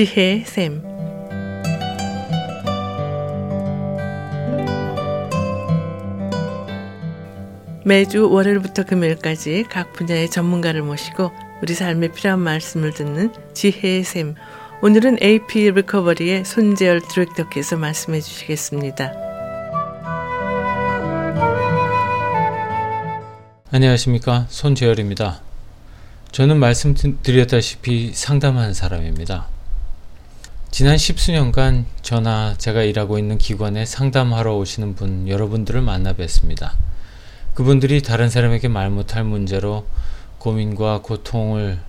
지혜의 샘. 매주 월요일부터 금요일까지 각 분야의 전문가를 모시고 우리 삶에 필요한 말씀을 듣는 지혜의 샘. 오늘은 AP 리커버리의 손재열 디렉터께서 말씀해 주시겠습니다. 안녕하십니까. 손재열입니다. 저는 말씀드렸다시피 상담하는 사람입니다. 지난 십수년간 저나 제가 일하고 있는 기관에 상담하러 오시는 분 여러분들을 만나 뵀습니다. 그분들이 다른 사람에게 말 못할 문제로 고민과 고통을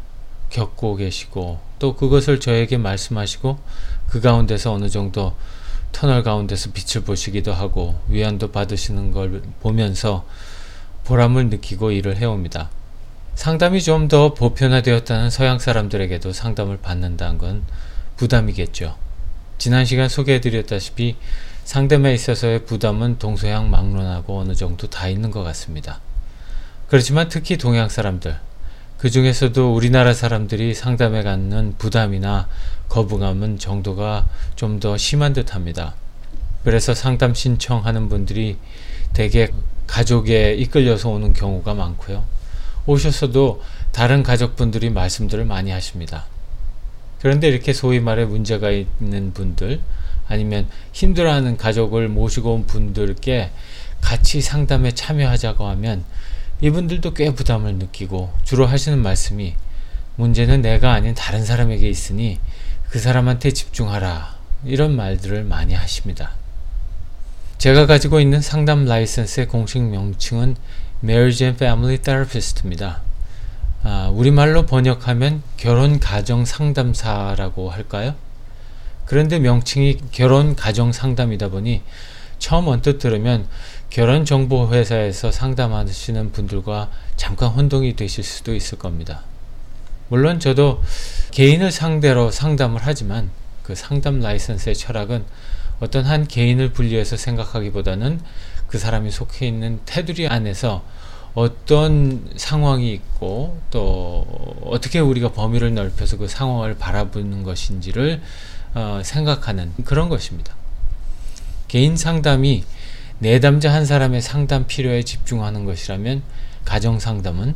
겪고 계시고 또 그것을 저에게 말씀하시고 그 가운데서 어느 정도 터널 가운데서 빛을 보시기도 하고 위안도 받으시는 걸 보면서 보람을 느끼고 일을 해옵니다. 상담이 좀 더 보편화되었다는 서양 사람들에게도 상담을 받는다는 건 부담이겠죠. 지난 시간 소개해드렸다시피 상담에 있어서의 부담은 동서양 막론하고 어느 정도 다 있는 것 같습니다. 그렇지만 특히 동양 사람들, 그 중에서도 우리나라 사람들이 상담에 갖는 부담이나 거부감은 정도가 좀 더 심한 듯 합니다. 그래서 상담 신청하는 분들이 대개 가족에 이끌려서 오는 경우가 많고요. 오셔서도 다른 가족분들이 말씀들을 많이 하십니다. 그런데 이렇게 소위 말해 문제가 있는 분들 아니면 힘들어하는 가족을 모시고 온 분들께 같이 상담에 참여하자고 하면 이분들도 꽤 부담을 느끼고 주로 하시는 말씀이 문제는 내가 아닌 다른 사람에게 있으니 그 사람한테 집중하라 이런 말들을 많이 하십니다. 제가 가지고 있는 상담 라이선스의 공식 명칭은 Marriage and Family Therapist입니다. 아, 우리말로 번역하면 결혼 가정 상담사라고 할까요? 그런데 명칭이 결혼 가정 상담이다 보니 처음 언뜻 들으면 결혼 정보 회사에서 상담하시는 분들과 잠깐 혼동이 되실 수도 있을 겁니다. 물론 저도 개인을 상대로 상담을 하지만 그 상담 라이선스의 철학은 어떤 한 개인을 분리해서 생각하기보다는 그 사람이 속해 있는 테두리 안에서 어떤 상황이 있고 또 어떻게 우리가 범위를 넓혀서 그 상황을 바라보는 것인지를 어, 생각하는 그런 것입니다. 개인 상담이 내담자 한 사람의 상담 필요에 집중하는 것이라면 가정 상담은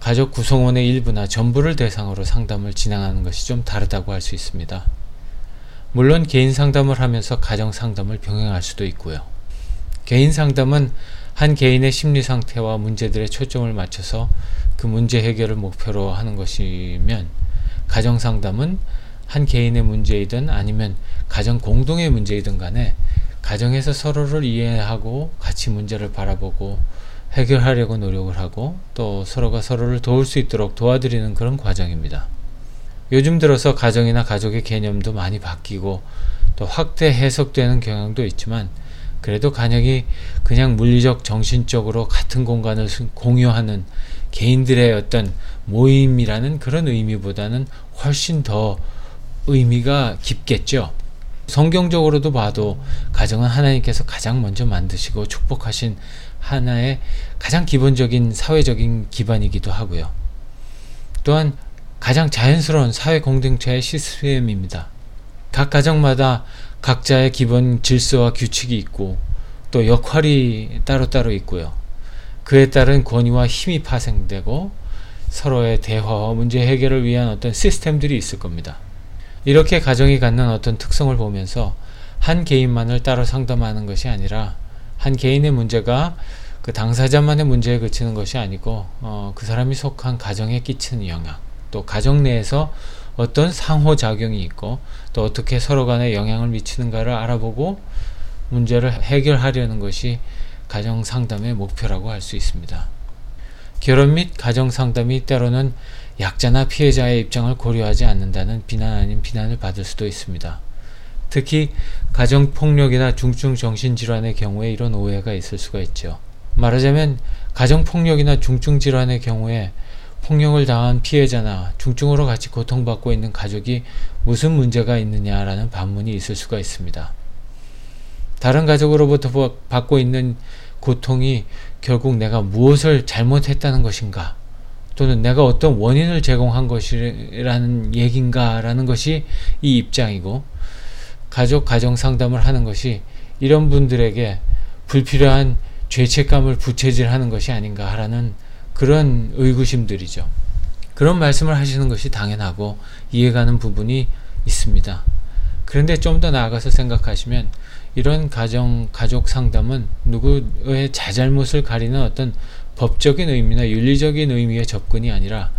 가족 구성원의 일부나 전부를 대상으로 상담을 진행하는 것이 좀 다르다고 할 수 있습니다. 물론 개인 상담을 하면서 가정 상담을 병행할 수도 있고요. 개인 상담은 한 개인의 심리 상태와 문제들의 초점을 맞춰서 그 문제 해결을 목표로 하는 것이면 가정 상담은 한 개인의 문제이든 아니면 가정 공동의 문제이든 간에 가정에서 서로를 이해하고 같이 문제를 바라보고 해결하려고 노력을 하고 또 서로가 서로를 도울 수 있도록 도와드리는 그런 과정입니다. 요즘 들어서 가정이나 가족의 개념도 많이 바뀌고 또 확대 해석되는 경향도 있지만 그래도 간역이 그냥 물리적 정신적으로 같은 공간을 공유하는 개인들의 어떤 모임이라는 그런 의미보다는 훨씬 더 의미가 깊겠죠. 성경적으로도 봐도 가정은 하나님께서 가장 먼저 만드시고 축복하신 하나의 가장 기본적인 사회적인 기반이기도 하고요. 또한 가장 자연스러운 사회 공동체의 시스템입니다. 각 가정마다 각자의 기본 질서와 규칙이 있고 또 역할이 따로따로 있고요. 그에 따른 권위와 힘이 파생되고 서로의 대화와 문제 해결을 위한 어떤 시스템들이 있을 겁니다. 이렇게 가정이 갖는 어떤 특성을 보면서 한 개인만을 따로 상담하는 것이 아니라 한 개인의 문제가 그 당사자만의 문제에 그치는 것이 아니고 어, 그 사람이 속한 가정에 끼치는 영향 또 가정 내에서 어떤 상호작용이 있고 또 어떻게 서로 간에 영향을 미치는가를 알아보고 문제를 해결하려는 것이 가정 상담의 목표라고 할 수 있습니다. 결혼 및 가정 상담이 때로는 약자나 피해자의 입장을 고려하지 않는다는 비난 아닌 비난을 받을 수도 있습니다. 특히 가정 폭력이나 중증 정신 질환의 경우에 이런 오해가 있을 수가 있죠. 말하자면 가정 폭력이나 중증 질환의 경우에 폭력을 당한 피해자나 중증으로 같이 고통받고 있는 가족이 무슨 문제가 있느냐라는 반문이 있을 수가 있습니다. 다른 가족으로부터 받고 있는 고통이 결국 내가 무엇을 잘못했다는 것인가 또는 내가 어떤 원인을 제공한 것이라는 얘긴가라는 것이 이 입장이고 가족 가정 상담을 하는 것이 이런 분들에게 불필요한 죄책감을 부채질하는 것이 아닌가 하라는 그런 의구심들이죠. 그런 말씀을 하시는 것이 당연하고 이해가는 부분이 있습니다. 그런데 좀 더 나아가서 생각하시면 이런 가정 가족 상담은 누구의 자잘못을 가리는 어떤 법적인 의미나 윤리적인 의미의 접근이 아니라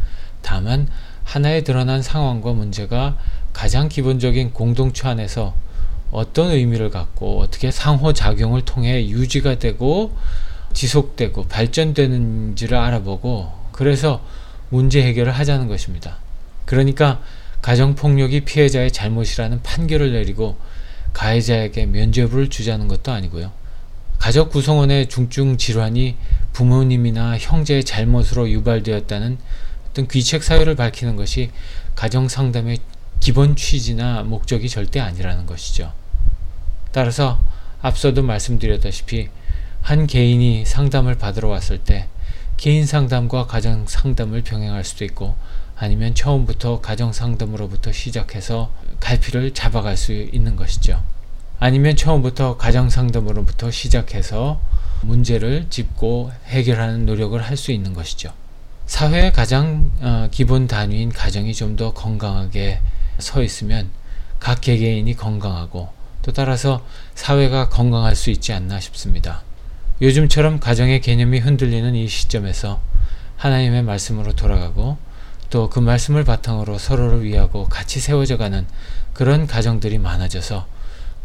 다만 하나의 드러난 상황과 문제가 가장 기본적인 공동체 안에서 어떤 의미를 갖고 어떻게 상호작용을 통해 유지가 되고 지속되고 발전되는지를 알아보고 그래서 문제 해결을 하자는 것입니다. 그러니까 가정폭력이 피해자의 잘못이라는 판결을 내리고 가해자에게 면죄부를 주자는 것도 아니고요. 가족 구성원의 중증 질환이 부모님이나 형제의 잘못으로 유발되었다는 어떤 귀책 사유를 밝히는 것이 가정 상담의 기본 취지나 목적이 절대 아니라는 것이죠. 따라서 앞서도 말씀드렸다시피 한 개인이 상담을 받으러 왔을 때 개인 상담과 가정 상담을 병행할 수도 있고 아니면 처음부터 가정 상담으로부터 시작해서 갈피를 잡아갈 수 있는 것이죠. 아니면 처음부터 가정 상담으로부터 시작해서 문제를 짚고 해결하는 노력을 할 수 있는 것이죠. 사회의 가장 어, 기본 단위인 가정이 좀 더 건강하게 서 있으면 각 개개인이 건강하고 또 따라서 사회가 건강할 수 있지 않나 싶습니다. 요즘처럼 가정의 개념이 흔들리는 이 시점에서 하나님의 말씀으로 돌아가고 또 그 말씀을 바탕으로 서로를 위하고 같이 세워져 가는 그런 가정들이 많아져서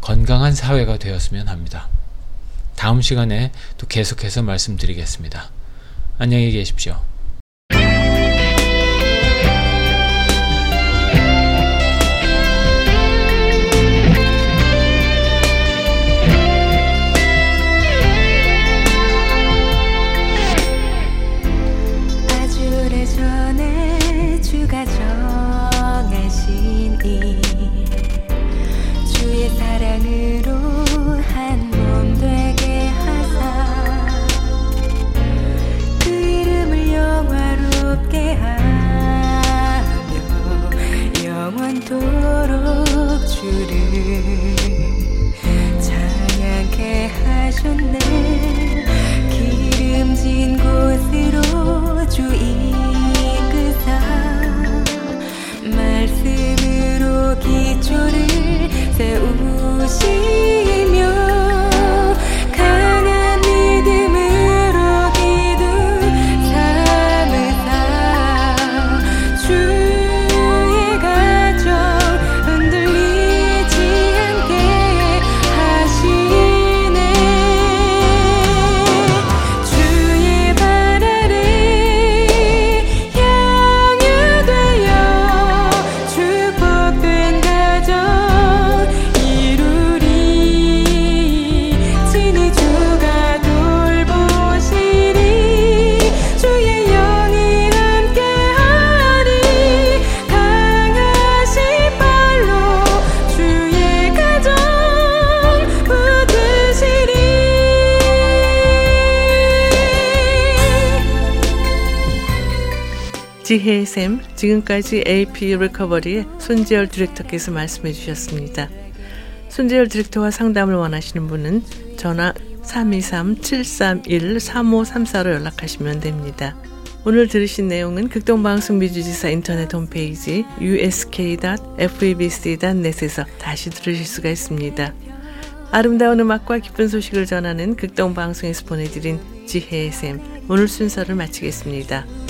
건강한 사회가 되었으면 합니다. 다음 시간에 또 계속해서 말씀드리겠습니다. 안녕히 계십시오. 지혜의 샘, 지금까지 AP 리커버리의 손재열 디렉터께서 말씀해 주셨습니다. 손재열 디렉터와 상담을 원하시는 분은 전화 323-731-3534로 연락하시면 됩니다. 오늘 들으신 내용은 극동방송 미주지사 인터넷 홈페이지 usk.febc.net에서 다시 들으실 수가 있습니다. 아름다운 음악과 기쁜 소식을 전하는 극동방송에서 보내드린 지혜의 샘, 오늘 순서를 마치겠습니다.